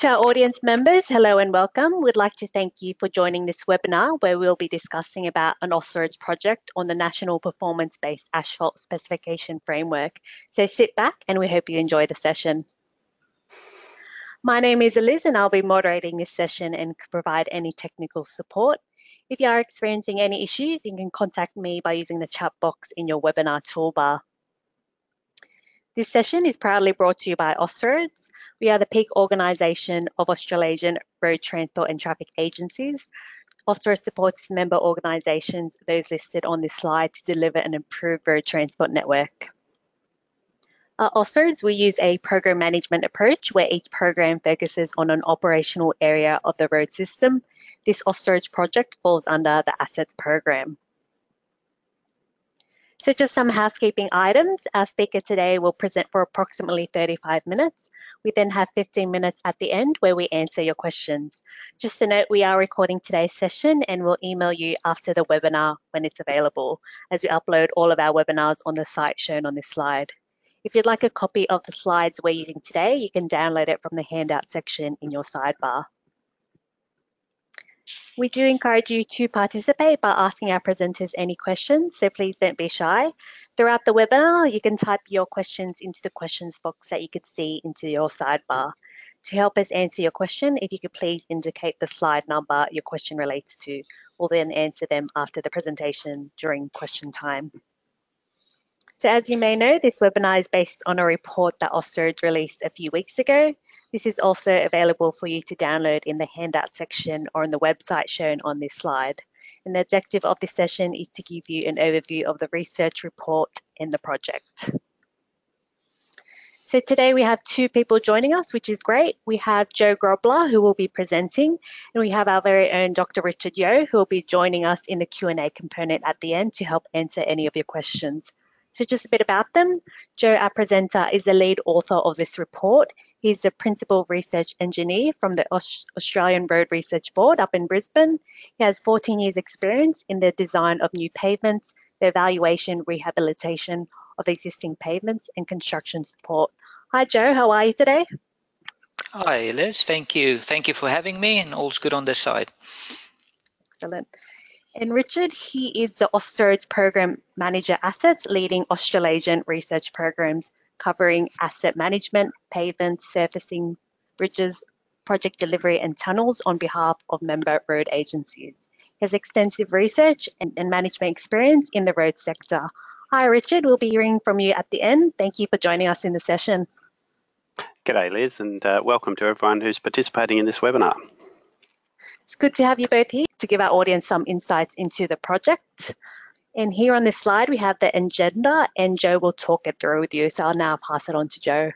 To our audience members, hello and welcome. We'd like to thank you for joining this webinar where we'll be discussing about an Austroads project on the National Performance-Based Asphalt Specification Framework. So sit back and we hope you enjoy the session. My name is Eliz and I'll be moderating this session and provide any technical support. If you are experiencing any issues, you can contact me by using the chat box in your webinar toolbar. This session is proudly brought to you by Austroads. We are the peak organisation of Australasian road transport and traffic agencies. Austroads supports member organisations, those listed on this slide, to deliver an improved road transport network. Uh, we use a program management approach where each program focuses on an operational area of the road system. This Austroads project falls under the Assets program. So just some housekeeping items. Our speaker today will present for approximately 35 minutes. We then have 15 minutes at the end where we answer your questions. Just to note, we are recording today's session and we'll email you after the webinar when it's available as we upload all of our webinars on the site shown on this slide. If you'd like a copy of the slides we're using today, you can download it from the handout section in your sidebar. We do encourage you to participate by asking our presenters any questions, so please don't be shy. Throughout the webinar, you can type your questions into the questions box that you could see into your sidebar. To help us answer your question, if you could please indicate the slide number your question relates to. We'll then answer them after the presentation during question time. So as you may know, this webinar is based on a report that Austroads released a few weeks ago. This is also available for you to download in the handout section or on the website shown on this slide. And the objective of this session is to give you an overview of the research report and the project. So today we have two people joining us, which is great. We have Joe Grobler, who will be presenting, and we have our very own Dr. Richard Yeo, who will be joining us in the Q&A component at the end to help answer any of your questions. So just a bit about them. Joe, our presenter, is the lead author of this report. He's the principal research engineer from the Australian Road Research Board up in Brisbane. He has 14 years experience in the design of new pavements, the evaluation, rehabilitation of existing pavements and construction support. Hi Joe, how are you today? Hi Liz, thank you. Thank you for having me and all's good on this side. Excellent. And Richard, he is the Austroads Program Manager Assets, leading Australasian research programs covering asset management, pavements, surfacing, bridges, project delivery and tunnels on behalf of member road agencies. He has extensive research and, and management experience in the road sector. Hi Richard, we'll be hearing from you at the end. Thank you for joining us in the session. G'day Liz and uh, welcome to everyone who's participating in this webinar. It's good to have you both here to give our audience some insights into the project. And here on this slide, we have the agenda and Joe will talk it through with you. So I'll now pass it on to Joe.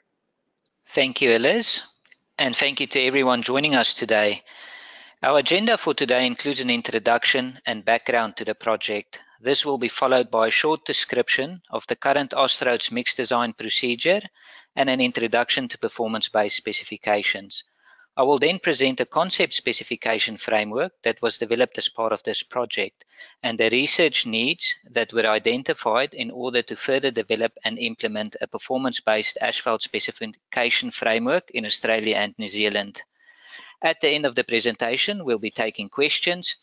Thank you, Eliz. And thank you to everyone joining us today. Our agenda for today includes an introduction and background to the project. This will be followed by a short description of the current Austroads mixed design procedure and an introduction to performance-based specifications. I will then present a concept specification framework that was developed as part of this project and the research needs that were identified in order to further develop and implement a performance-based asphalt specification framework in Australia and New Zealand. At the end of the presentation, we'll be taking questions.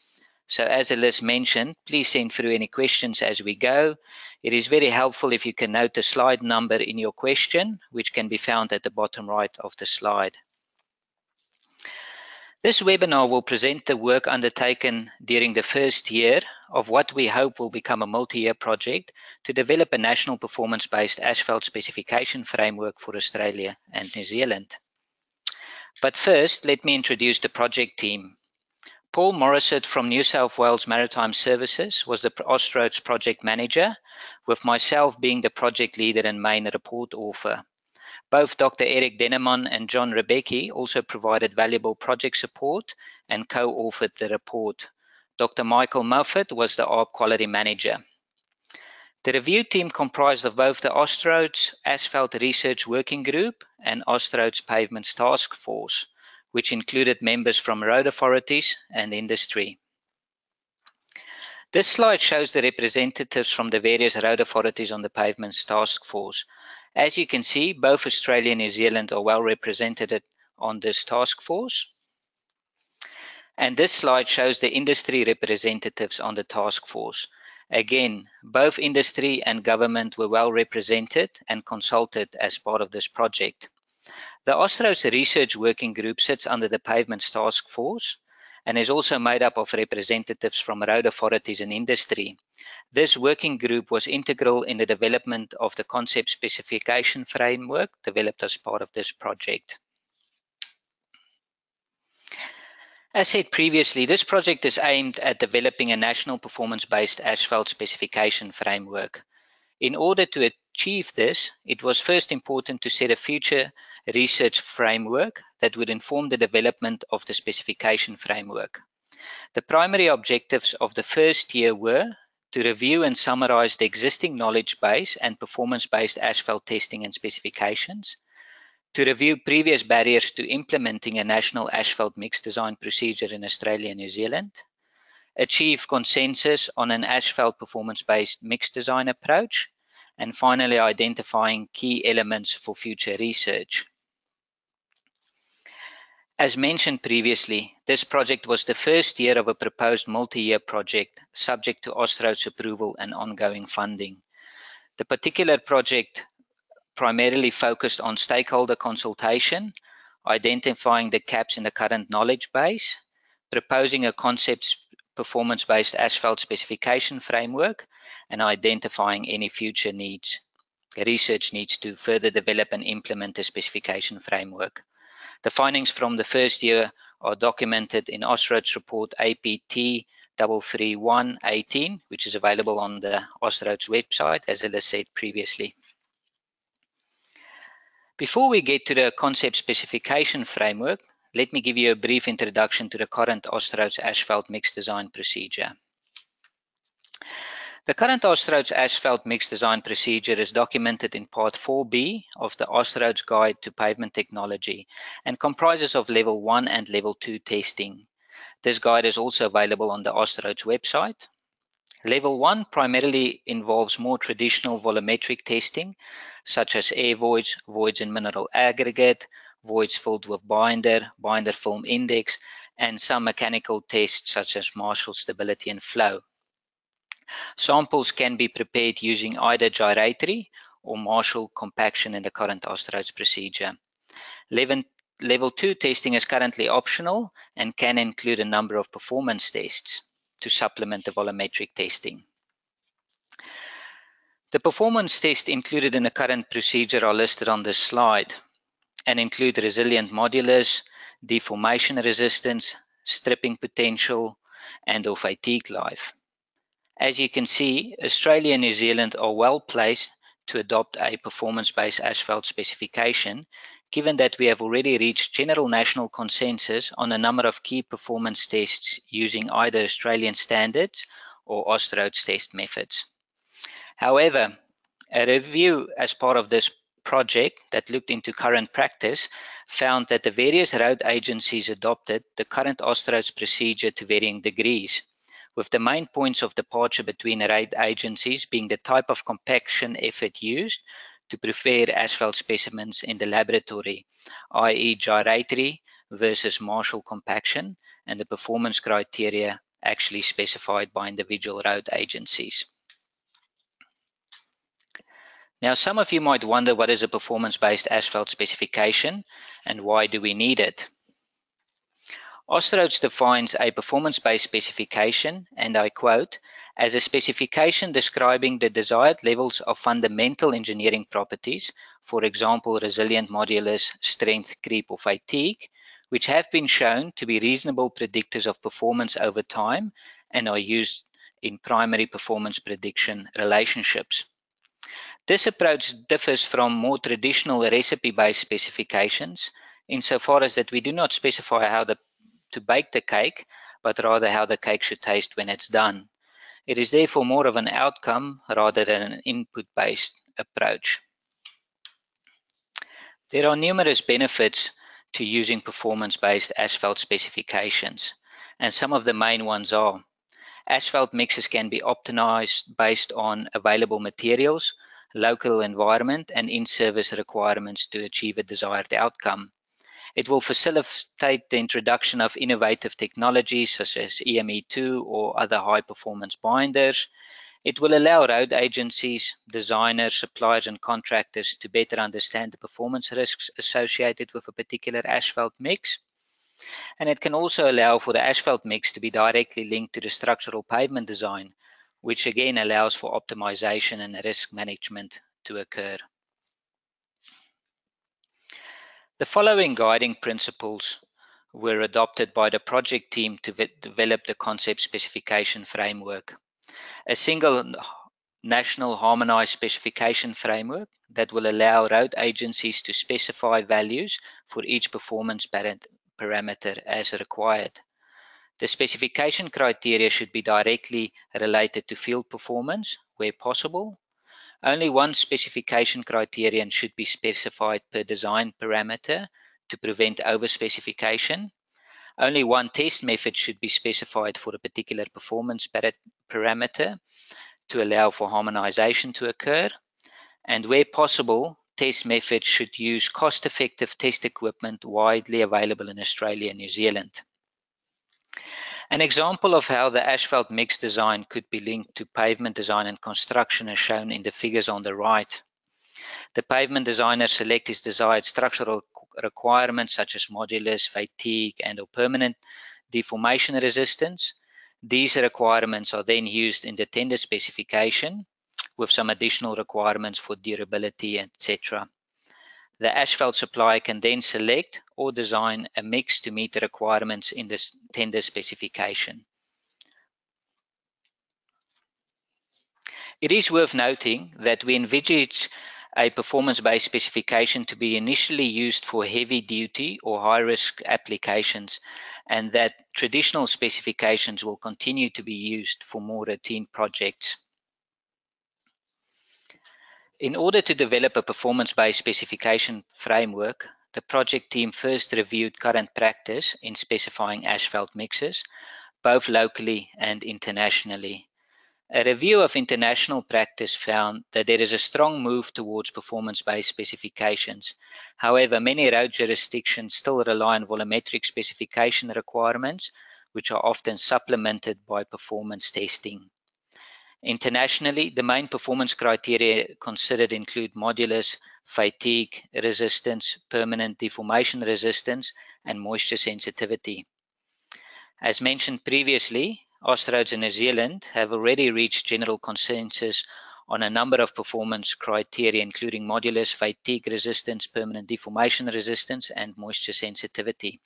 So as Eliz mentioned, please send through any questions as we go. It is very helpful if you can note the slide number in your question, which can be found at the bottom right of the slide. This webinar will present the work undertaken during the first year of what we hope will become a multi-year project to develop a national performance-based asphalt specification framework for Australia and New Zealand. But first, let me introduce the project team. Paul Morissette from New South Wales Maritime Services was the Austroads project manager, with myself being the project leader and main report author. Both Dr. Eric Denneman and John Rebbechi also provided valuable project support and co-authored the report. Dr. Michael Moffat was the ARRB quality manager. The review team comprised of both the Austroads Asphalt Research Working Group and Austroads Pavements Task Force, which included members from road authorities and industry. This slide shows the representatives from the various road authorities on the Pavements Task Force, as you can see, both Australia and New Zealand are well represented on this task force. And this slide shows the industry representatives on the task force. Again, both industry and government were well represented and consulted as part of this project. The Austroads Research Working Group sits under the Pavements Task Force and is also made up of representatives from road authorities and industry. This working group was integral in the development of the concept specification framework developed as part of this project. As said previously, this project is aimed at developing a national performance-based asphalt specification framework. In order to achieve this, it was first important to set a future research framework that would inform the development of the specification framework. The primary objectives of the first year were to review and summarize the existing knowledge base and performance-based asphalt testing and specifications, to review previous barriers to implementing a national asphalt mix design procedure in Australia and New Zealand, achieve consensus on an asphalt performance-based mix design approach, and finally identifying key elements for future research. As mentioned previously, this project was the first year of a proposed multi-year project subject to Austroads approval and ongoing funding. The particular project primarily focused on stakeholder consultation, identifying the gaps in the current knowledge base, proposing a concept performance-based asphalt specification framework, and identifying any future needs. Research needs to further develop and implement a specification framework. The findings from the first year are documented in Austroads report APT 33118, which is available on the Austroads website, as I said previously. Before we get to the concept specification framework, let me give you a brief introduction to the current Austroads asphalt mix design procedure. The current Austroads asphalt mix design procedure is documented in Part 4B of the Austroads Guide to Pavement Technology and comprises of Level 1 and Level 2 testing. This guide is also available on the Austroads website. Level 1 primarily involves more traditional volumetric testing, such as air voids, voids in mineral aggregate, voids filled with binder, binder film index, and some mechanical tests such as Marshall stability and flow. Samples can be prepared using either gyratory or Marshall compaction in the current Austroads procedure. Level, level 2 testing is currently optional and can include a number of performance tests to supplement the volumetric testing. The performance tests included in the current procedure are listed on this slide and include resilient modulus, deformation resistance, stripping potential, and or fatigue life. As you can see, Australia and New Zealand are well placed to adopt a performance-based asphalt specification, given that we have already reached general national consensus on a number of key performance tests using either Australian standards or Austroads test methods. However, a review as part of this project that looked into current practice found that the various road agencies adopted the current Austroads procedure to varying degrees with the main points of departure between raid agencies being the type of compaction effort used to prepare asphalt specimens in the laboratory, i.e. gyratory versus Marshall compaction, and the performance criteria actually specified by individual road agencies. Now, some of you might wonder what is a performance-based asphalt specification and why do we need it? Austroads defines a performance-based specification, and I quote, as a specification describing the desired levels of fundamental engineering properties, for example, resilient modulus, strength, creep, or fatigue, which have been shown to be reasonable predictors of performance over time and are used in primary performance prediction relationships. This approach differs from more traditional recipe-based specifications insofar as that we do not specify how the to bake the cake, but rather how the cake should taste when it's done. It is therefore more of an outcome rather than an input-based approach. There are numerous benefits to using performance-based asphalt specifications, and some of the main ones are asphalt mixes can be optimized based on available materials, local environment, and in-service requirements to achieve a desired outcome. It will facilitate the introduction of innovative technologies such as EME2 or other high performance binders. It will allow road agencies, designers, suppliers, and contractors to better understand the performance risks associated with a particular asphalt mix. And it can also allow for the asphalt mix to be directly linked to the structural pavement design, which again allows for optimization and risk management to occur. The following guiding principles were adopted by the project team to develop the concept specification framework. A single national harmonized specification framework that will allow road agencies to specify values for each performance parameter as required. The specification criteria should be directly related to field performance where possible only one specification criterion should be specified per design parameter to prevent overspecification. Only one test method should be specified for a particular performance parameter to allow for harmonization to occur. And where possible, test methods should use cost-effective test equipment widely available in Australia and New Zealand. An example of how the asphalt mix design could be linked to pavement design and construction is shown in the figures on the right. The pavement designer selects his desired structural requirements such as modulus, fatigue, and or permanent deformation resistance. These requirements are then used in the tender specification with some additional requirements for durability, etc. The asphalt supplier can then select or design a mix to meet the requirements in the tender specification. It is worth noting that we envisage a performance-based specification to be initially used for heavy-duty or high-risk applications and that traditional specifications will continue to be used for more routine projects. In order to develop a performance-based specification framework, the project team first reviewed current practice in specifying asphalt mixes, both locally and internationally. A review of international practice found that there is a strong move towards performance-based specifications. However, many road jurisdictions still rely on volumetric specification requirements, which are often supplemented by performance testing. Internationally, the main performance criteria considered include modulus, fatigue resistance, permanent deformation resistance, and moisture sensitivity. As mentioned previously, Austroads in New Zealand have already reached general consensus on a number of performance criteria, including modulus, fatigue resistance, permanent deformation resistance, and moisture sensitivity.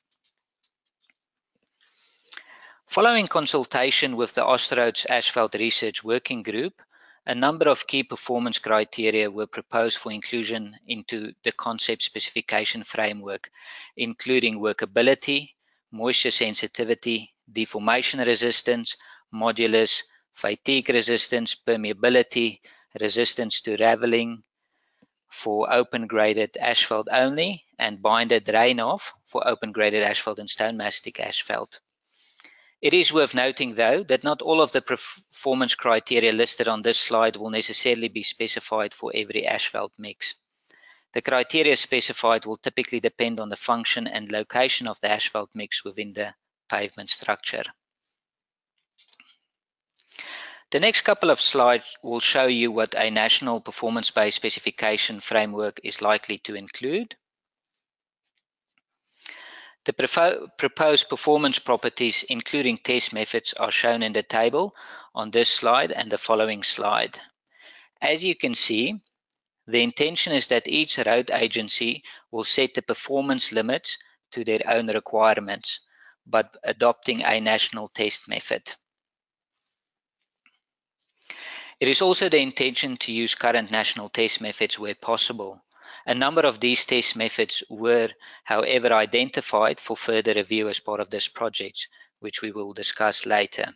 Following consultation with the Austroads Asphalt Research Working Group, a number of key performance criteria were proposed for inclusion into the concept specification framework, including workability, moisture sensitivity, deformation resistance, modulus, fatigue resistance, permeability, resistance to raveling for open graded asphalt only, and binder drain off for open graded asphalt and stone mastic asphalt. It is worth noting, though, that not all of the performance criteria listed on this slide will necessarily be specified for every asphalt mix. The criteria specified will typically depend on the function and location of the asphalt mix within the pavement structure. The next couple of slides will show you what a national performance-based specification framework is likely to include. The proposed performance properties, including test methods, are shown in the table on this slide and the following slide. As you can see, the intention is that each road agency will set the performance limits to their own requirements, but adopting a national test method. It is also the intention to use current national test methods where possible, a number of these test methods were, however, identified for further review as part of this project, which we will discuss later.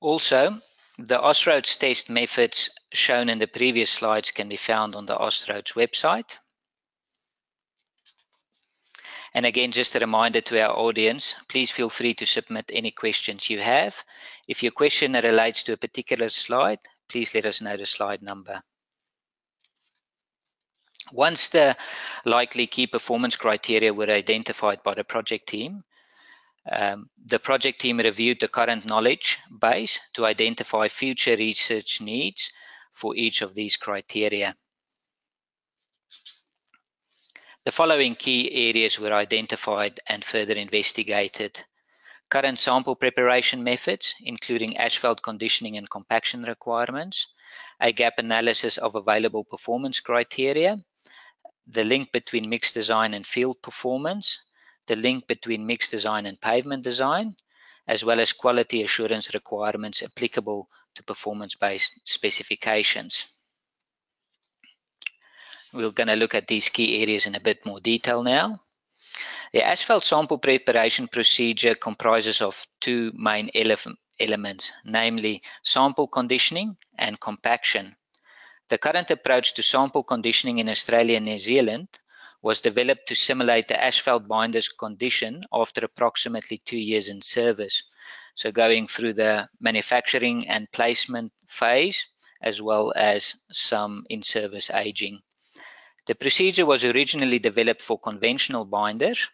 Also, the Austroads test methods shown in the previous slides can be found on the Austroads website. And again, just a reminder to our audience, please feel free to submit any questions you have. If your question relates to a particular slide, please let us know the slide number. Once the likely key performance criteria were identified by the project team, um, the project team reviewed the current knowledge base to identify future research needs for each of these criteria. The following key areas were identified and further investigated. Current sample preparation methods, including asphalt conditioning and compaction requirements, a gap analysis of available performance criteria, the link between mix design and field performance, the link between mix design and pavement design, as well as quality assurance requirements applicable to performance-based specifications. We're going to look at these key areas in a bit more detail now. The asphalt sample preparation procedure comprises of two main ele elements, namely sample conditioning and compaction. The current approach to sample conditioning in Australia and New Zealand was developed to simulate the asphalt binder's condition after approximately two years in service. So going through the manufacturing and placement phase, as well as some in-service aging. The procedure was originally developed for conventional binders.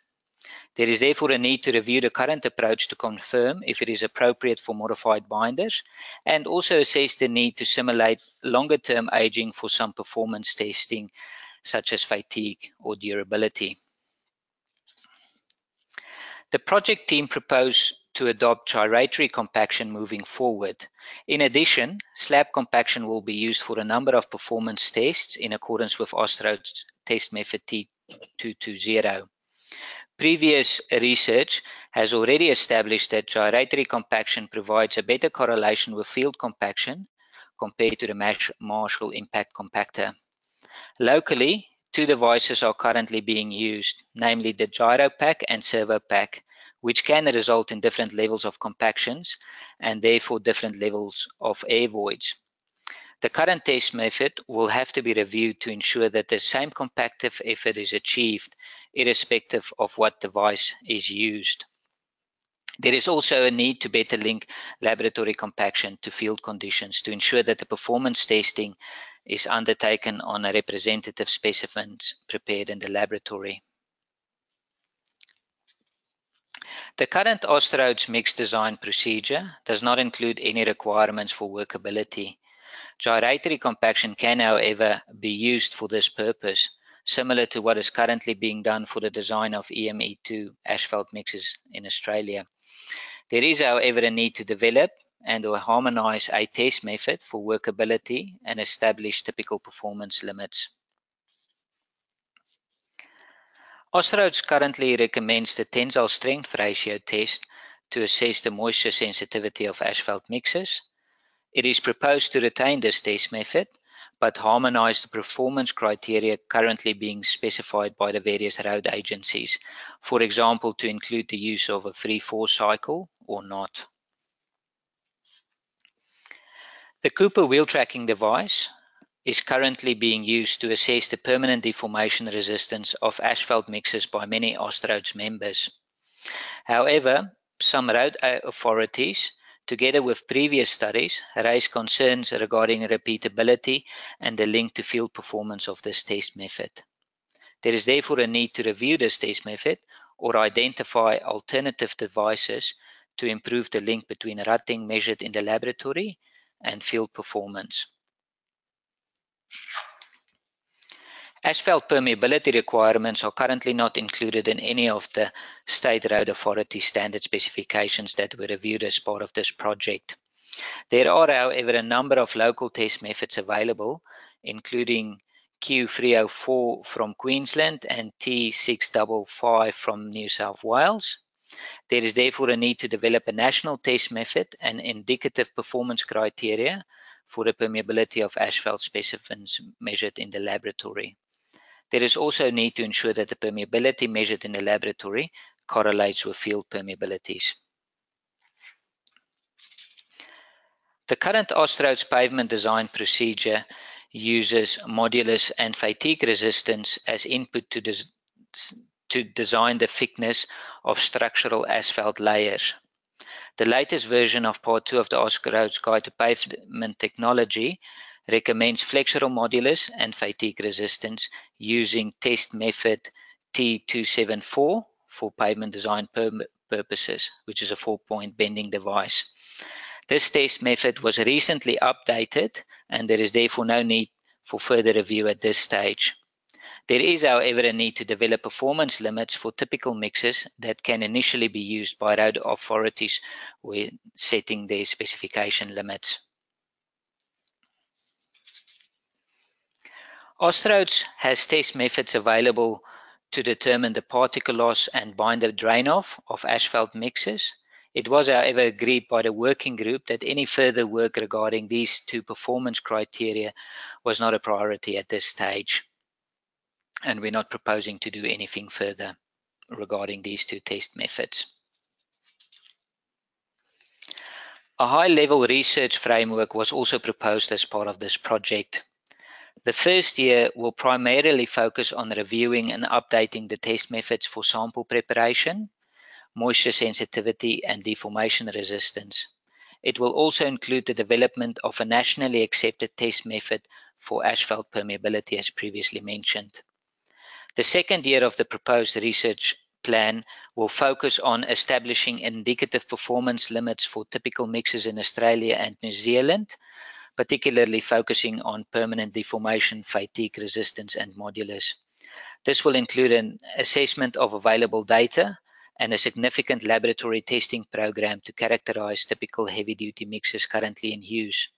There is therefore a need to review the current approach to confirm if it is appropriate for modified binders and also assess the need to simulate longer term aging for some performance testing such as fatigue or durability. The project team proposed to adopt gyratory compaction moving forward. In addition, slab compaction will be used for a number of performance tests in accordance with Austroad's test method T220. Previous research has already established that gyratory compaction provides a better correlation with field compaction compared to the Marshall impact compactor. Locally, two devices are currently being used, namely the Gyropac and Servopac, which can result in different levels of compactions and therefore different levels of air voids. The current test method will have to be reviewed to ensure that the same compactive effort is achieved irrespective of what device is used. There is also a need to better link laboratory compaction to field conditions to ensure that the performance testing is undertaken on a representative specimens prepared in the laboratory. The current Austroads mix design procedure does not include any requirements for workability. Gyratory compaction can, however, be used for this purpose, similar to what is currently being done for the design of EME2 asphalt mixes in Australia. There is, however, a need to develop and or harmonize a test method for workability and establish typical performance limits. Austroads currently recommends the tensile strength ratio test to assess the moisture sensitivity of asphalt mixes. It is proposed to retain this test method, but harmonize the performance criteria currently being specified by the various road agencies, for example, to include the use of a free-fall cycle or not. The Cooper wheel tracking device is currently being used to assess the permanent deformation resistance of asphalt mixes by many Austroads members. However, some road uh, authorities, together with previous studies, raise concerns regarding repeatability and the link to field performance of this test method. There is therefore a need to review this test method or identify alternative devices to improve the link between rutting measured in the laboratory and field performance. Asphalt permeability requirements are currently not included in any of the State Road Authority standard specifications that were reviewed as part of this project. There are, however, a number of local test methods available, including Q304 from Queensland and T655 from New South Wales. There is therefore a need to develop a national test method and indicative performance criteria for the permeability of asphalt specimens measured in the laboratory. There is also a need to ensure that the permeability measured in the laboratory correlates with field permeabilities. The current Austroads pavement design procedure uses modulus and fatigue resistance as input to, to design the thickness of structural asphalt layers. The latest version of part two of the Austroads Guide to Pavement Technology recommends flexural modulus and fatigue resistance using test method T274 for pavement design purposes, which is a four-point bending device. This test method was recently updated and there is therefore no need for further review at this stage. There is, however, a need to develop performance limits for typical mixes that can initially be used by road authorities when setting their specification limits. Austroads has test methods available to determine the particle loss and binder drain off of asphalt mixes. It was, however, agreed by the working group that any further work regarding these two performance criteria was not a priority at this stage. And we're not proposing to do anything further regarding these two test methods. A high-level research framework was also proposed as part of this project. The first year will primarily focus on reviewing and updating the test methods for sample preparation, moisture sensitivity, and deformation resistance. It will also include the development of a nationally accepted test method for asphalt permeability, as previously mentioned. The second year of the proposed research plan will focus on establishing indicative performance limits for typical mixes in Australia and New Zealand, particularly focusing on permanent deformation, fatigue resistance, and modulus. This will include an assessment of available data and a significant laboratory testing program to characterize typical heavy-duty mixes currently in use.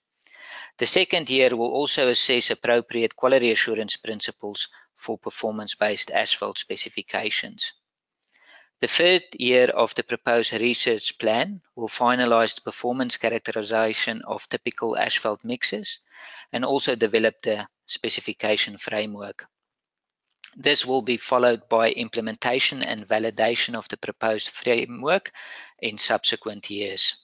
The second year will also assess appropriate quality assurance principles for performance-based asphalt specifications. The third year of the proposed research plan will finalize the performance characterization of typical asphalt mixes and also develop the specification framework. This will be followed by implementation and validation of the proposed framework in subsequent years.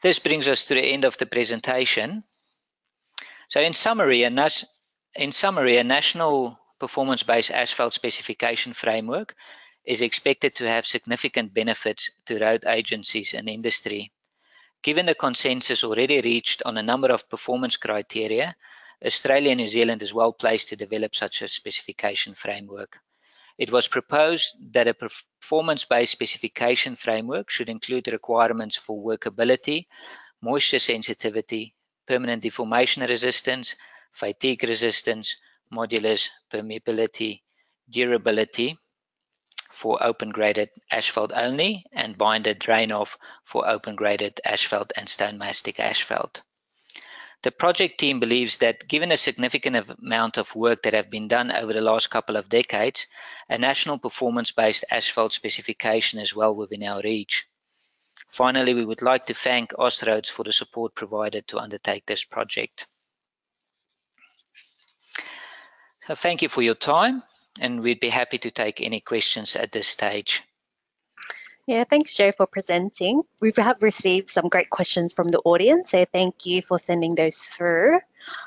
This brings us to the end of the presentation. So in summary, a, in summary, a national performance-based asphalt specification framework is expected to have significant benefits to road agencies and industry. Given the consensus already reached on a number of performance criteria, Australia and New Zealand is well placed to develop such a specification framework. It was proposed that a performance-based specification framework should include requirements for workability, moisture sensitivity, permanent deformation resistance, fatigue resistance, modulus, permeability, durability for open graded asphalt only and binder drain off for open graded asphalt and stone mastic asphalt. The project team believes that given a significant amount of work that have been done over the last couple of decades, a national performance-based asphalt specification is well within our reach. Finally, we would like to thank Austroads for the support provided to undertake this project. So thank you for your time, and we'd be happy to take any questions at this stage. Yeah, thanks, Joe, for presenting. We have received some great questions from the audience, so thank you for sending those through.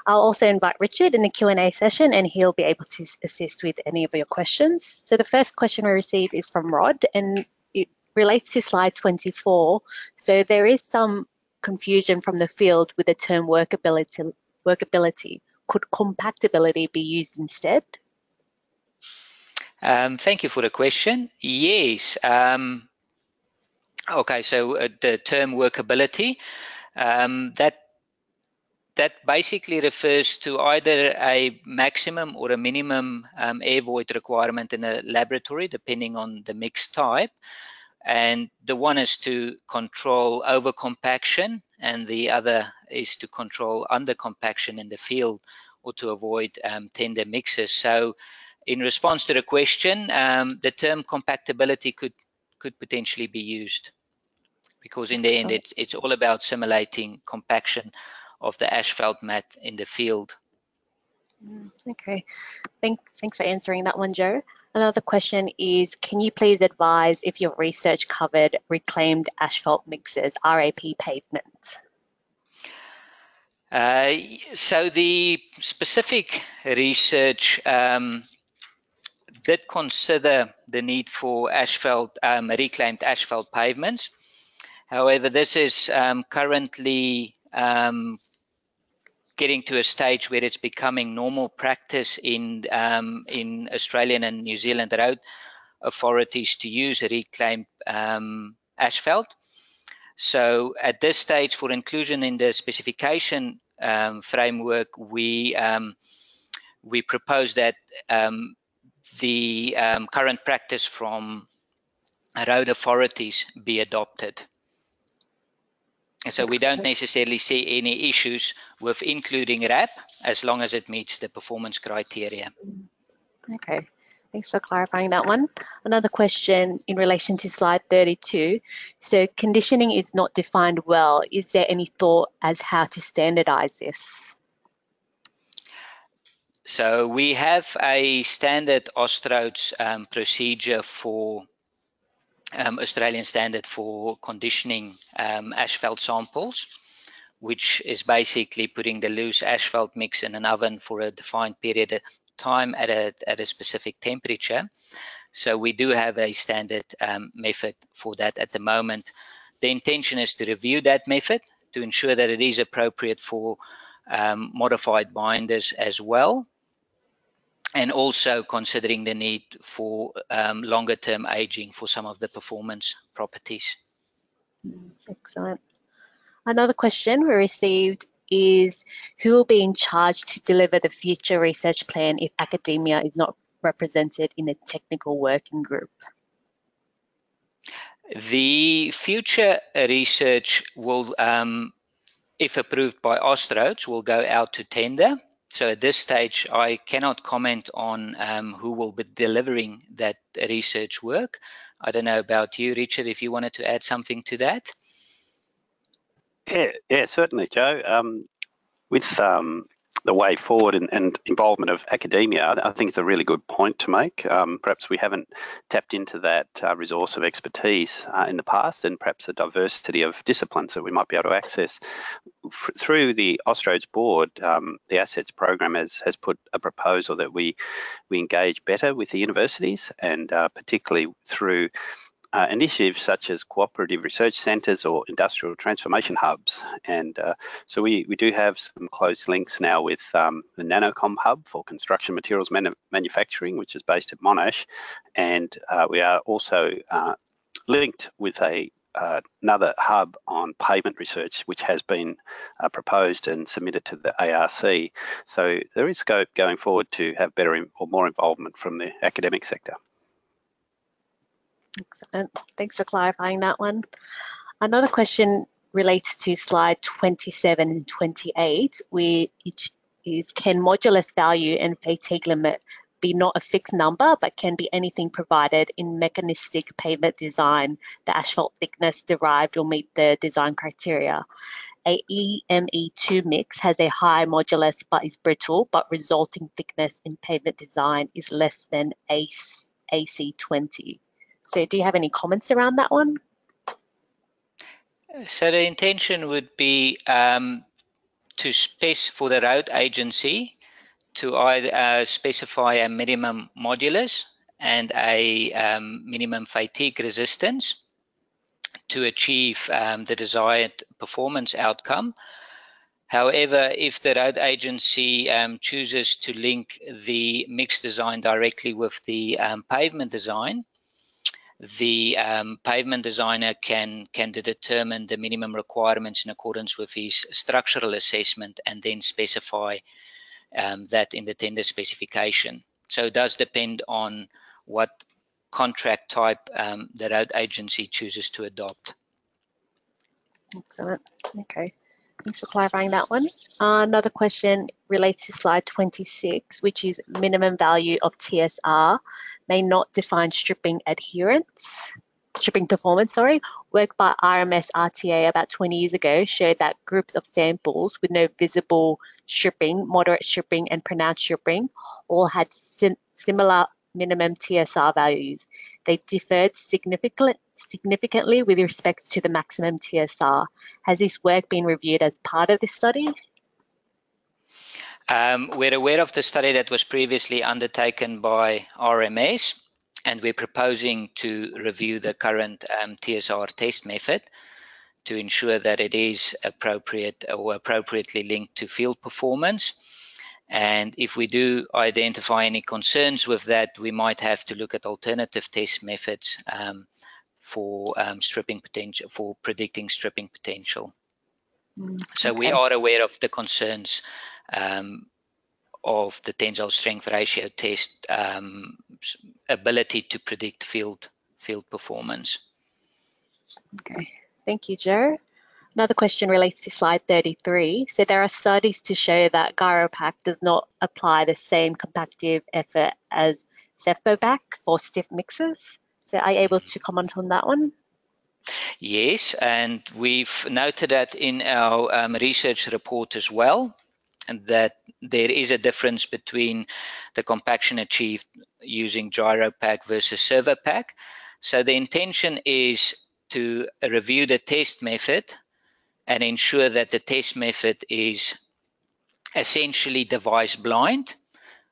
I'll also invite Richard in the Q&A session, and he'll be able to assist with any of your questions. So the first question we received is from Rod, and it relates to slide 24. So there is some confusion from the field with the term workability. workability could compactability be used instead? Um, thank you for the question. Yes. Um, okay, so uh, the term workability, um, that that basically refers to either a maximum or a minimum um, air void requirement in a laboratory, depending on the mix type. And the one is to control overcompaction, and the other is to control undercompaction in the field or to avoid um, tender mixes. So, in response to the question, um, the term compactability could could potentially be used because in the end, it's it's all about simulating compaction of the asphalt mat in the field. Mm, okay, thanks thanks for answering that one, Joe. Another question is, can you please advise if your research covered reclaimed asphalt mixes, RAP pavements? Uh, so the specific research um, did consider the need for asphalt, um, reclaimed asphalt pavements. However, this is um, currently um, getting to a stage where it's becoming normal practice in um, in Australian and New Zealand road authorities to use reclaimed um, asphalt. So at this stage, for inclusion in the specification um, framework, we um, we propose that um, the um, current practice from road authorities be adopted. So we don't necessarily see any issues with including RAP as long as it meets the performance criteria. Okay, thanks for clarifying that one. Another question in relation to slide 32. So conditioning is not defined well. Is there any thought as how to standardize this? So we have a standard Austroads um, procedure for um, Australian standard for conditioning um, asphalt samples, which is basically putting the loose asphalt mix in an oven for a defined period of time at a, at a specific temperature. So we do have a standard um, method for that at the moment. The intention is to review that method to ensure that it is appropriate for um, modified binders as well and also considering the need for um, longer term aging for some of the performance properties. Excellent. Another question we received is who will be in charge to deliver the future research plan if academia is not represented in a technical working group? The future research will, um, if approved by Austroads, will go out to tender so at this stage, I cannot comment on um, who will be delivering that research work. I don't know about you, Richard, if you wanted to add something to that. Yeah, yeah, certainly, Joe. Um, with um, the way forward and, and, involvement of academia, I think it's a really good point to make. Um, perhaps we haven't tapped into that uh, resource of expertise uh, in the past and perhaps a diversity of disciplines that we might be able to access. F through the Austroads board, um, the assets program has, has put a proposal that we, we engage better with the universities and uh, particularly through uh, initiatives such as cooperative research centres or industrial transformation hubs. And uh, so we, we do have some close links now with um, the Nanocomm Hub for construction materials manufacturing, which is based at Monash. And uh, we are also uh, linked with a uh, another hub on pavement research, which has been uh, proposed and submitted to the ARC. So there is scope going forward to have better or more involvement from the academic sector. Excellent. Thanks for clarifying that one. Another question relates to slide 27 and 28, which is can modulus value and fatigue limit be not a fixed number, but can be anything provided in mechanistic pavement design, the asphalt thickness derived will meet the design criteria. A EME2 mix has a high modulus but is brittle, but resulting thickness in pavement design is less than AC20. So do you have any comments around that one? So the intention would be um, to space for the road agency to either uh, specify a minimum modulus and a um, minimum fatigue resistance to achieve um, the desired performance outcome. However, if the road agency um, chooses to link the mix design directly with the um, pavement design, the um, pavement designer can can determine the minimum requirements in accordance with his structural assessment and then specify um, that in the tender specification. So it does depend on what contract type um, the road agency chooses to adopt. Excellent. Okay. Thanks for clarifying that one. Uh, another question relates to slide 26, which is minimum value of TSR may not define stripping adherence, stripping performance, sorry. Work by RMS RTA about 20 years ago showed that groups of samples with no visible stripping, moderate stripping, and pronounced stripping all had sim similar minimum TSR values. They differed significantly significantly with respect to the maximum TSR. Has this work been reviewed as part of this study? Um, we're aware of the study that was previously undertaken by RMS, and we're proposing to review the current um, TSR test method to ensure that it is appropriate or appropriately linked to field performance. And if we do identify any concerns with that, we might have to look at alternative test methods um, for um, stripping potential, for predicting stripping potential. Mm, so we are aware of the concerns um, of the tensile strength ratio test um, ability to predict field field performance. Okay, thank you, Joe. Another question relates to slide 33. So there are studies to show that Gyropac does not apply the same compactive effort as Servopac for stiff mixes. So are you able to comment on that one? Yes, and we've noted that in our um, research report as well, and that there is a difference between the compaction achieved using Gyropac versus Servopac. So the intention is to review the test method and ensure that the test method is essentially device blind.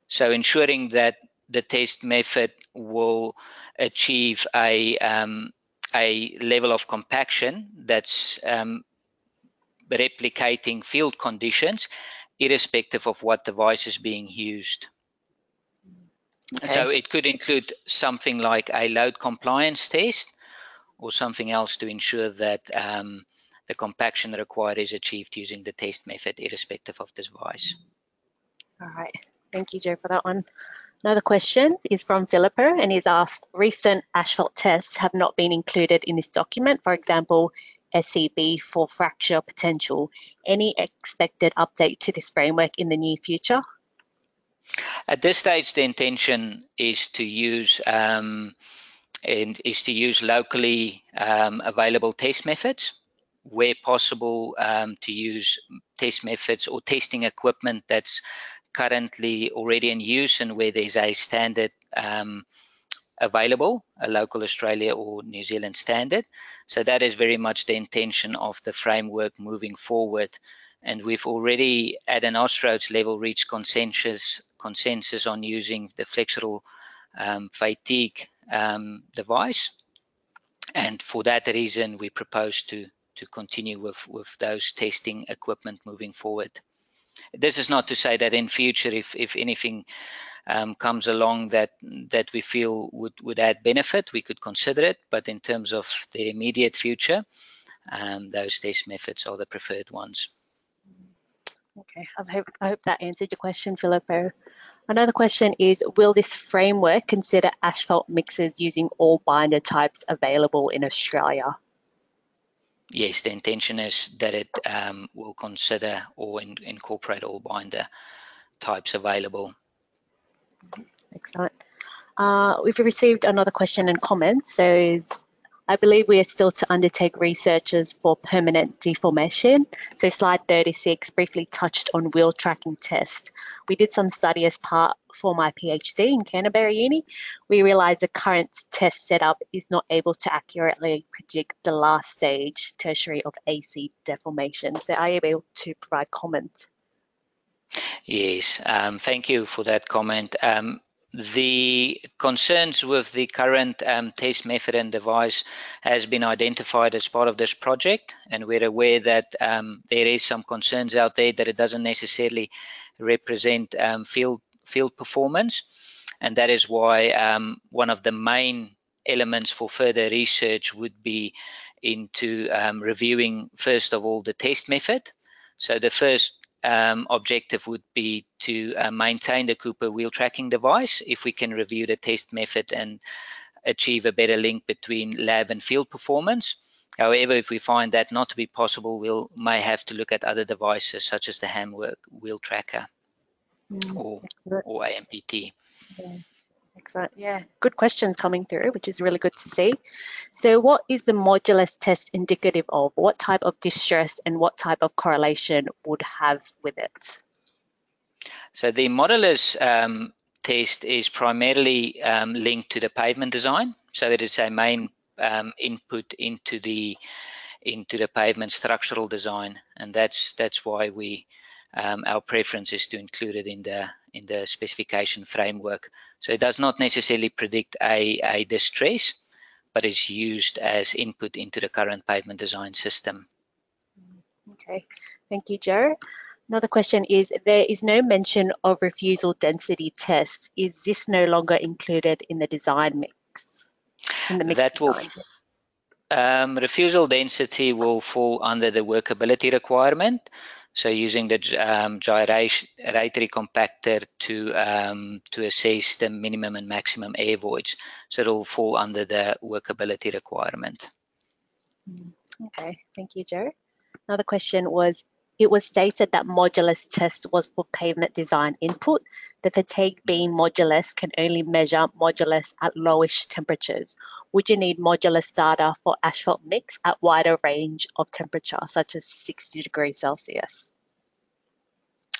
So ensuring that the test method will achieve a um, a level of compaction that's um, replicating field conditions, irrespective of what device is being used. Okay. So it could include something like a load compliance test or something else to ensure that um, the compaction required is achieved using the test method, irrespective of the device. All right. Thank you, Joe, for that one. Another question is from Filippo and he's asked, recent asphalt tests have not been included in this document. For example, SCB for fracture potential. Any expected update to this framework in the near future? At this stage, the intention is to use um, and is to use locally um, available test methods where possible um, to use test methods or testing equipment that's currently already in use and where there's a standard um, available, a local Australia or New Zealand standard. So that is very much the intention of the framework moving forward. And we've already at an Austroads level reached consensus consensus on using the flexural um, fatigue um, device. And for that reason, we propose to to continue with, with those testing equipment moving forward. This is not to say that in future, if, if anything um, comes along that that we feel would, would add benefit, we could consider it. But in terms of the immediate future, um, those test methods are the preferred ones. Okay, I hope, I hope that answered your question, Filippo. Another question is, will this framework consider asphalt mixes using all binder types available in Australia? Yes, the intention is that it um, will consider or in, incorporate all binder types available. Excellent. Uh, we've received another question and comment. So I believe we are still to undertake researches for permanent deformation. So slide 36 briefly touched on wheel tracking test. We did some study as part for my PhD in Canterbury Uni. We realized the current test setup is not able to accurately predict the last stage tertiary of AC deformation. So are you able to provide comments? Yes, um, thank you for that comment. Um, the concerns with the current um, test method and device has been identified as part of this project, and we're aware that um, there is some concerns out there that it doesn't necessarily represent um, field field performance, and that is why um, one of the main elements for further research would be into um, reviewing first of all the test method. So the first um, objective would be to uh, maintain the Cooper wheel tracking device if we can review the test method and achieve a better link between lab and field performance. However, if we find that not to be possible, we'll may have to look at other devices such as the Hamburg wheel tracker mm, or, or AMPT. Yeah. Excellent. Yeah, good questions coming through, which is really good to see. So, what is the modulus test indicative of? What type of distress and what type of correlation would have with it? So, the modulus um, test is primarily um, linked to the pavement design. So, it is a main um, input into the into the pavement structural design, and that's that's why we um, our preference is to include it in the in the specification framework. So it does not necessarily predict a, a distress, but is used as input into the current pavement design system. Okay, thank you, Joe. Another question is, there is no mention of refusal density tests. Is this no longer included in the design mix? In the mix that design? will um, refusal density will fall under the workability requirement. So using the um, gyratory compactor to um, to assess the minimum and maximum air voids. So it'll fall under the workability requirement. Mm, okay, thank you, Joe. Another question was, it was stated that modulus test was for pavement design input. The fatigue beam modulus can only measure modulus at lowish temperatures. Would you need modulus data for asphalt mix at wider range of temperature, such as 60 degrees Celsius?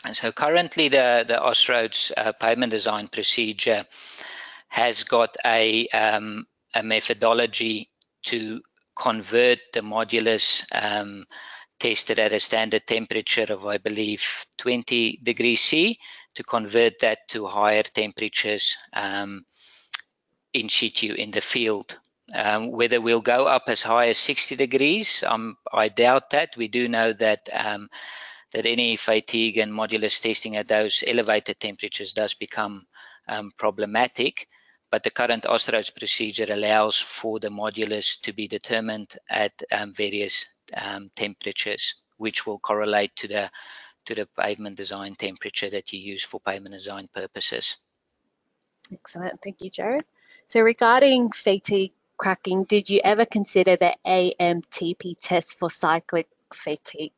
And so currently the, the Austroads uh, pavement design procedure has got a, um, a methodology to convert the modulus um, tested at a standard temperature of, I believe, 20 degrees C to convert that to higher temperatures um, in situ in the field. Um, whether we'll go up as high as 60 degrees, um, I doubt that. We do know that um, that any fatigue and modulus testing at those elevated temperatures does become um, problematic. But the current Austroads procedure allows for the modulus to be determined at um, various um, temperatures, which will correlate to the to the pavement design temperature that you use for pavement design purposes. Excellent, thank you, Jared. So regarding fatigue cracking, did you ever consider the AMTP test for cyclic fatigue?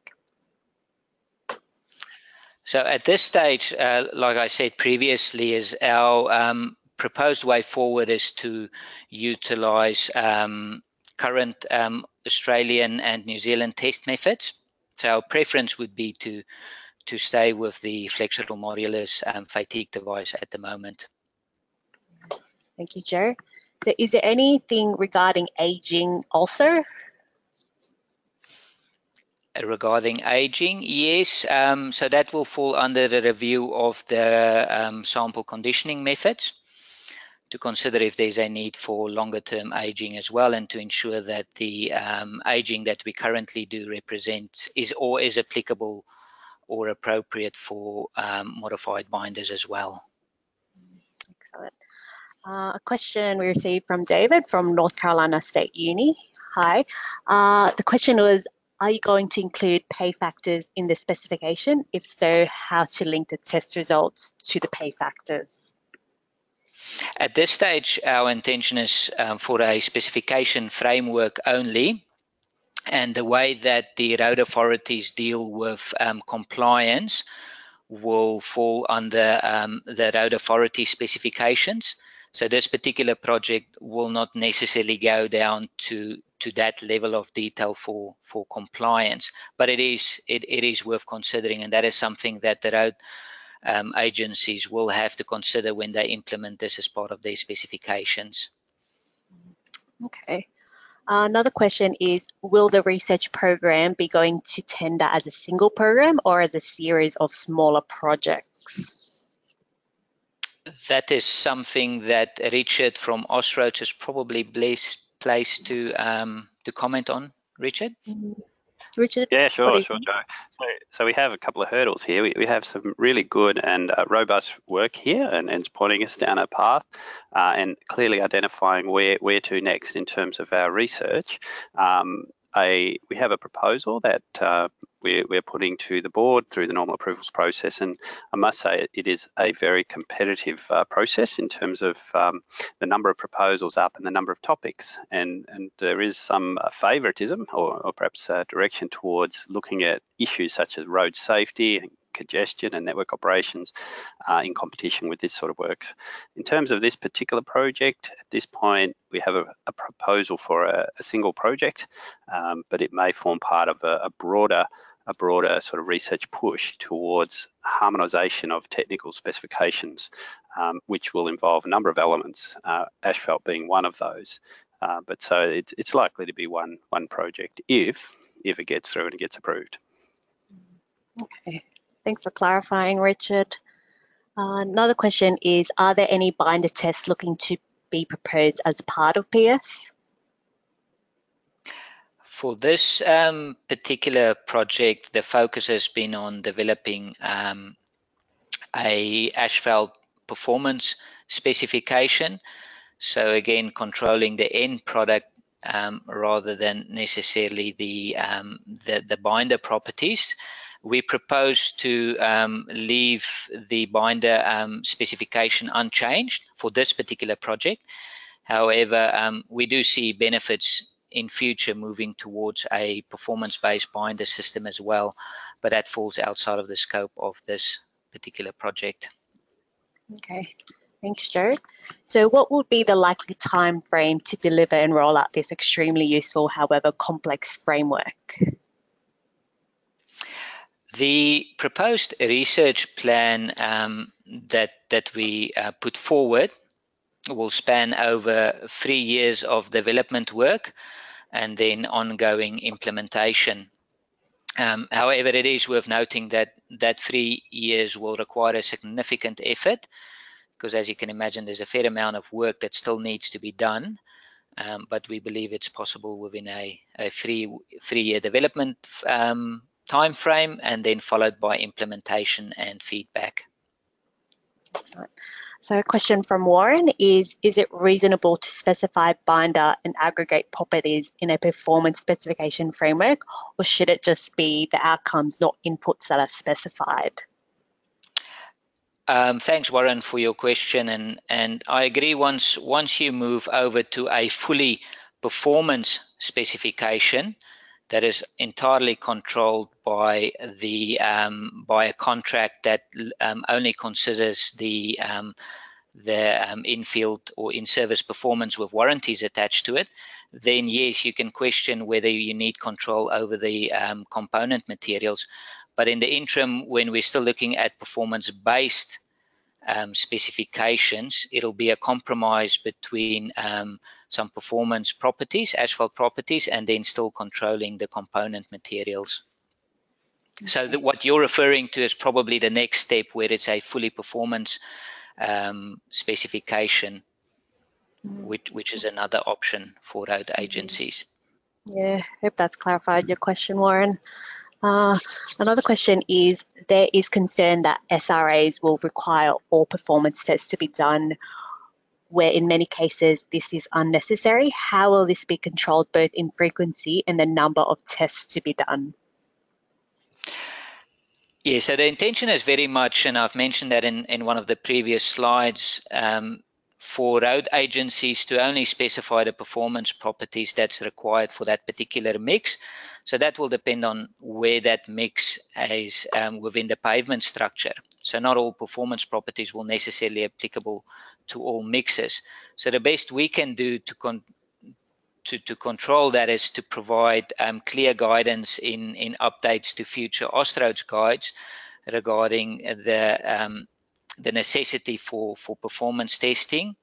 So at this stage, uh, like I said previously, is our um, proposed way forward is to utilize um, current um, Australian and New Zealand test methods. So our preference would be to to stay with the flexible modulus um, fatigue device at the moment. Thank you, Joe. So is there anything regarding aging also? Regarding aging, yes. Um, so that will fall under the review of the um, sample conditioning methods to consider if there's a need for longer term aging as well and to ensure that the um, aging that we currently do represent is or is applicable or appropriate for um, modified binders as well. Excellent. Uh, a question we received from David from North Carolina State Uni. Hi. Uh, the question was, are you going to include pay factors in the specification? If so, how to link the test results to the pay factors? At this stage, our intention is um, for a specification framework only. And the way that the road authorities deal with um, compliance will fall under um, the road authority specifications. So this particular project will not necessarily go down to to that level of detail for for compliance, but it is it, it is worth considering, and that is something that the road um, agencies will have to consider when they implement this as part of their specifications. Okay. Uh, another question is, will the research program be going to tender as a single program or as a series of smaller projects? That is something that Richard from Austroads is probably placed to um, to comment on. Richard? Mm -hmm. Richard? Yeah, sure, sure, Joe. So, so we have a couple of hurdles here. We, we have some really good and uh, robust work here, and, and it's pointing us down a path uh, and clearly identifying where, where to next in terms of our research. Um, a, we have a proposal that uh, we're, we're putting to the board through the normal approvals process. And I must say it is a very competitive uh, process in terms of um, the number of proposals up and the number of topics. And, and there is some uh, favoritism or, or perhaps uh, direction towards looking at issues such as road safety and congestion and network operations uh, in competition with this sort of work. In terms of this particular project, at this point, we have a, a proposal for a, a single project, um, but it may form part of a, a broader a broader sort of research push towards harmonisation of technical specifications, um, which will involve a number of elements, uh, asphalt being one of those. Uh, but so it's, it's likely to be one one project if if it gets through and it gets approved. Okay, thanks for clarifying, Richard. Uh, another question is, are there any binder tests looking to be proposed as part of PS? For this um, particular project, the focus has been on developing um, a asphalt performance specification. So again, controlling the end product um, rather than necessarily the, um, the, the binder properties. We propose to um, leave the binder um, specification unchanged for this particular project. However, um, we do see benefits in future moving towards a performance-based binder system as well, but that falls outside of the scope of this particular project. Okay, thanks, Joe. So what would be the likely time frame to deliver and roll out this extremely useful, however complex framework? The proposed research plan um, that that we uh, put forward will span over three years of development work and then ongoing implementation. Um, however, it is worth noting that that three years will require a significant effort because, as you can imagine, there's a fair amount of work that still needs to be done. Um, but we believe it's possible within a, a three three year development um, time frame and then followed by implementation and feedback. So a question from Warren is, is it reasonable to specify binder and aggregate properties in a performance specification framework, or should it just be the outcomes, not inputs that are specified? Um, thanks, Warren, for your question, and and I agree. Once once you move over to a fully performance specification, that is entirely controlled by the um, by a contract that um, only considers the um, the um, in-field or in-service performance with warranties attached to it, then yes, you can question whether you need control over the um, component materials. But in the interim, when we're still looking at performance-based um, specifications, it'll be a compromise between um, some performance properties, asphalt properties, and then still controlling the component materials. So the, what you're referring to is probably the next step where it's a fully performance um, specification, mm. which, which is another option for road mm. agencies. Yeah, hope that's clarified your question, Warren. Uh, another question is there is concern that SRAs will require all performance tests to be done, where in many cases this is unnecessary. How will this be controlled both in frequency and the number of tests to be done? Yeah, so the intention is very much, and I've mentioned that in, in one of the previous slides, um, for road agencies to only specify the performance properties that's required for that particular mix. So that will depend on where that mix is um, within the pavement structure. So not all performance properties will necessarily applicable to all mixes. So the best we can do to con to, to control that is to provide um, clear guidance in, in updates to future Austroads guides regarding the um, the necessity for, for performance testing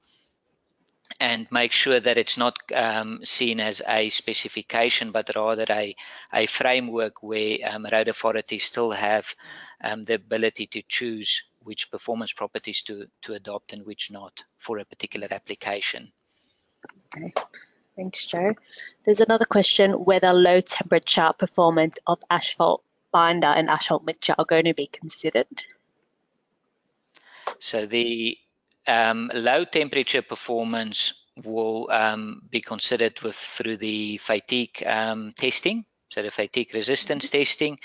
and make sure that it's not um, seen as a specification, but rather a, a framework where um, road authorities still have um, the ability to choose which performance properties to, to adopt and which not for a particular application. Okay. Thanks, Joe. There's another question whether low temperature performance of asphalt binder and asphalt mixture are going to be considered. So the um, low temperature performance will um, be considered with through the fatigue um, testing, so the fatigue resistance mm-hmm. testing,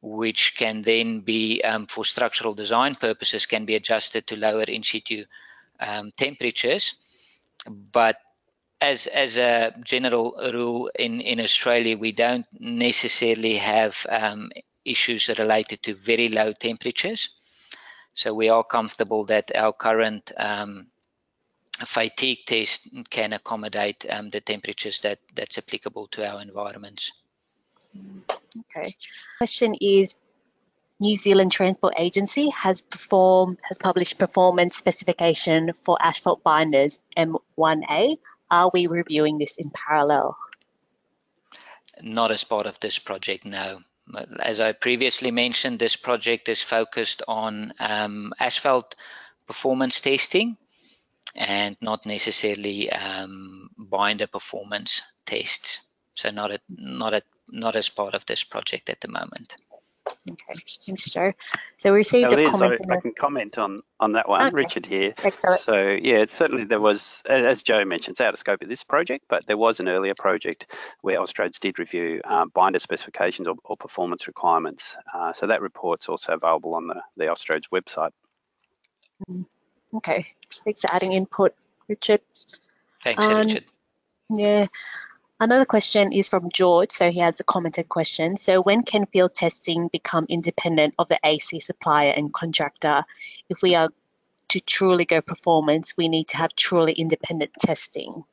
which can then be um, for structural design purposes can be adjusted to lower in situ um, temperatures. But as as a general rule in in Australia, we don't necessarily have um, issues related to very low temperatures. So we are comfortable that our current um, fatigue test can accommodate um, the temperatures that that's applicable to our environments. Okay. Question is New Zealand Transport Agency has performed has published performance specification for asphalt binders M1A are we reviewing this in parallel? Not as part of this project, no. As I previously mentioned, this project is focused on um, asphalt performance testing and not necessarily um, binder performance tests. so not a, not a, not as part of this project at the moment. Okay, thanks, Joe. So we received a comment. I, I can comment on on that one. Okay. Richard here. Excellent. So yeah, certainly there was, as Joe mentioned, it's out of scope of this project, but there was an earlier project where Austroads did review um, binder specifications or, or performance requirements. Uh, so that report's also available on the the Austroads website. Okay, thanks for adding input, Richard. Thanks, Um, Richard. Yeah. Another question is from George. So he has a commented question. So when can field testing become independent of the AC supplier and contractor? If we are to truly go performance, we need to have truly independent testing.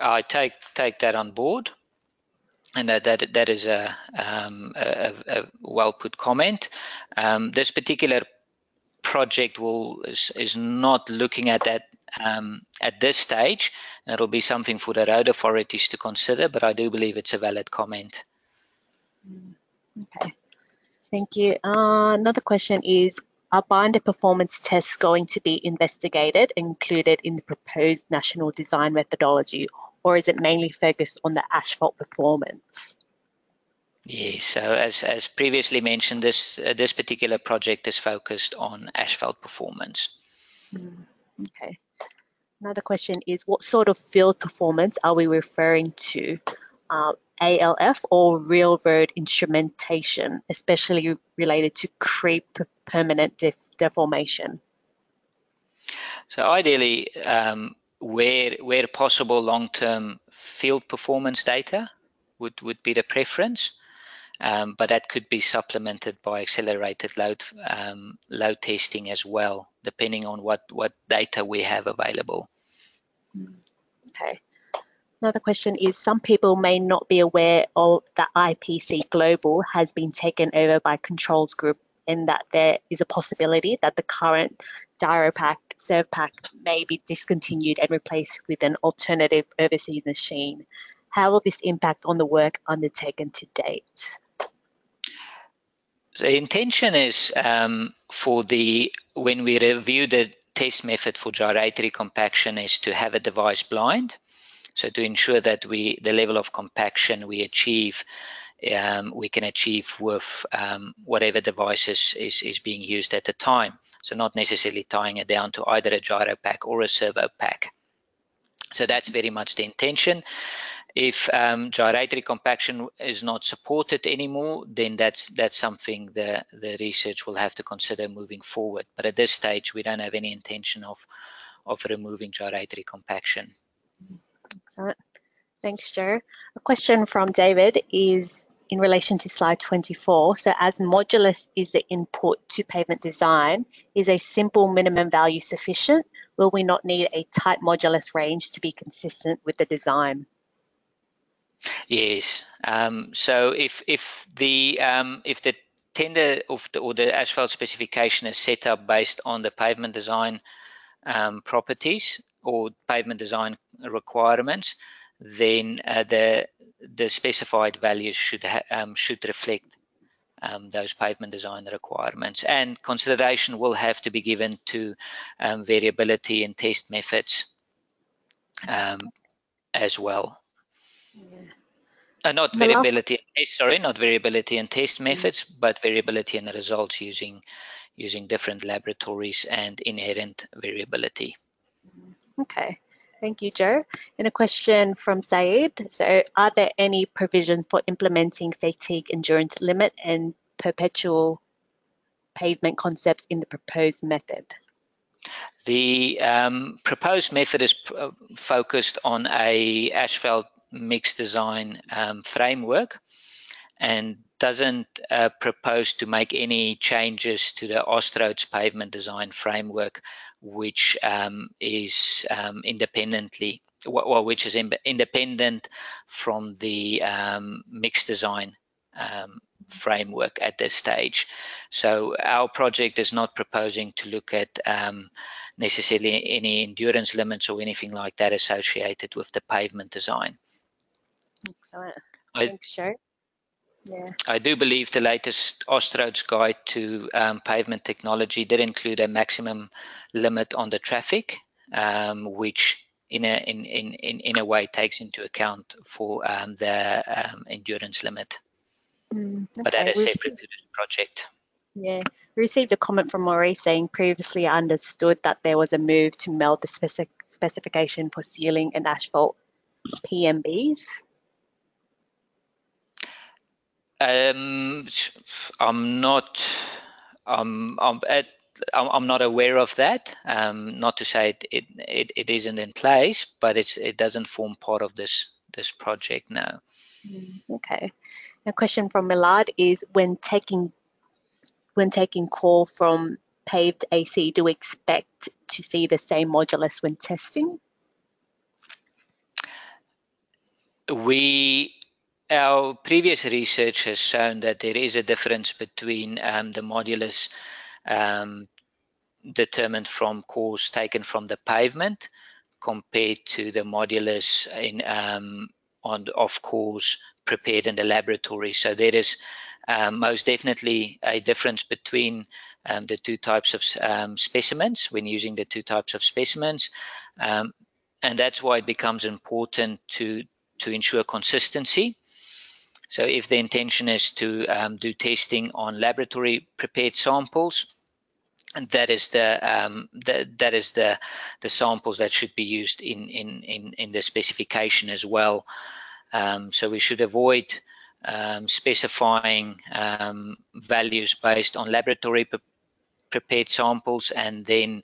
I take take that on board, and that that, that is a, um, a, a well put comment. Um, this particular project will is, is not looking at that um, at this stage, and it'll be something for the road authorities to consider. But I do believe it's a valid comment. Okay, thank you. Uh, another question is, are binder performance tests going to be investigated, included in the proposed national design methodology, or is it mainly focused on the asphalt performance? Yes. So as as previously mentioned, this uh, this particular project is focused on asphalt performance. Okay. Another question is, what sort of field performance are we referring to? Uh, ALF or real road instrumentation, especially related to creep permanent def- deformation? So ideally, um, where where possible, long-term field performance data would would be the preference, um, but that could be supplemented by accelerated load um, load testing as well, depending on what what data we have available. Okay. Another question is some people may not be aware of that IPC Global has been taken over by Controls Group and that there is a possibility that the current Gyropac Servopac may be discontinued and replaced with an alternative overseas machine. How will this impact on the work undertaken to date? The intention is um, for the when we review the test method for gyratory compaction is to have a device blind. So to ensure that we the level of compaction we achieve, um, we can achieve with um, whatever device is, is, is being used at the time. So not necessarily tying it down to either a Gyropac or a servo pack. So that's very much the intention. If um, gyratory compaction is not supported anymore, then that's that's something the the research will have to consider moving forward. But at this stage, we don't have any intention of of removing gyratory compaction. Excellent. Thanks, Joe. A question from David is in relation to slide 24. So as modulus is the input to pavement design, is a simple minimum value sufficient? Will we not need a tight modulus range to be consistent with the design? Yes. Um, so if if the um, if the tender of the, or the asphalt specification is set up based on the pavement design um, properties or pavement design requirements, then uh, the the specified values should um, should reflect um, those pavement design requirements. And consideration will have to be given to um, variability in test methods as well. Yeah. Uh, not The last- variability, eh, sorry, not variability in test methods, but variability in the results using using different laboratories and inherent variability. Okay. Thank you, Joe. And a question from Saeed. So, are there any provisions for implementing fatigue endurance limit and perpetual pavement concepts in the proposed method? The um, proposed method is uh, focused on a asphalt mix design um, framework and doesn't uh, propose to make any changes to the Austroads pavement design framework, which um, is um, independently, well, which is in, independent from the um, mix design um, framework at this stage. So our project is not proposing to look at um, necessarily any endurance limits or anything like that associated with the pavement design. Excellent. I- Thanks, Joe. Yeah. I do believe the latest Austroads guide to um, pavement technology did include a maximum limit on the traffic, um, which in a in in in, in a way takes into account for um, the um, endurance limit. Mm, okay. But that is separate received- to this project. Yeah, we received a comment from Maurice saying previously I understood that there was a move to meld the specific specification for sealing and asphalt PMBs. Um, I'm not. I'm. I'm at. I'm I'm not aware of that. Um, not to say it, it, it, it isn't in place, but it's it doesn't form part of this this project now. Mm, Okay. A question from Millard is when taking when taking call from paved AC, do we expect to see the same modulus when testing? We our previous research has shown that there is a difference between um, the modulus um, determined from cores taken from the pavement compared to the modulus in um, on of cores prepared in the laboratory. So there is um, most definitely a difference between um, the two types of um, specimens when using the two types of specimens, and that's why it becomes important to to ensure consistency. So if the intention is to um, do testing on laboratory prepared samples, that is the um, that that is the the samples that should be used in in in, in the specification as well. Um, so we should avoid um, specifying um, values based on laboratory pre- prepared samples and then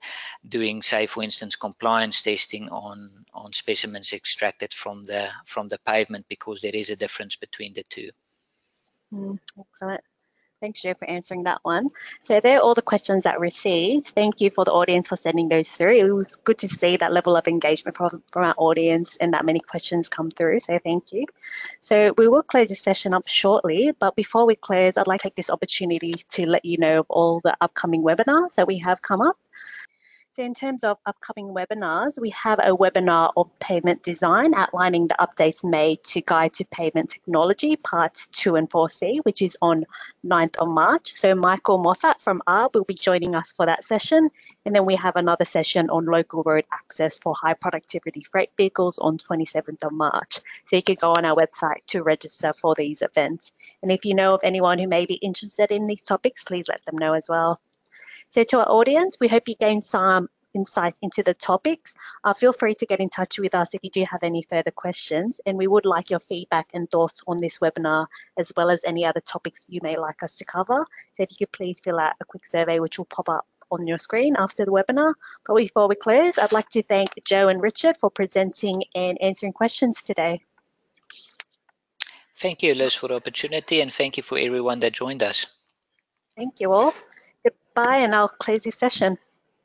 doing, say, for instance, compliance testing on on specimens extracted from the from the pavement because there is a difference between the two. Mm, excellent. Thanks, Joe, for answering that one. So they're all the questions that received. Thank you for the audience for sending those through. It was good to see that level of engagement from, from our audience and that many questions come through. So thank you. So we will close this session up shortly, but before we close, I'd like to take this opportunity to let you know of all the upcoming webinars that we have come up. So in terms of upcoming webinars, we have a webinar of pavement design outlining the updates made to Guide to Pavement Technology, parts 2 and 4C, which is on 9th of March. So Michael Moffatt from ARRB will be joining us for that session. And then we have another session on local road access for high productivity freight vehicles on 27th of March. So you can go on our website to register for these events. And if you know of anyone who may be interested in these topics, please let them know as well. So to our audience, we hope you gained some insights into the topics. Uh, feel free to get in touch with us if you do have any further questions. And we would like your feedback and thoughts on this webinar, as well as any other topics you may like us to cover. So if you could please fill out a quick survey, which will pop up on your screen after the webinar. But before we close, I'd like to thank Joe and Richard for presenting and answering questions today. Thank you, Liz, for the opportunity, and thank you for everyone that joined us. Thank you all. Goodbye, and I'll close the session.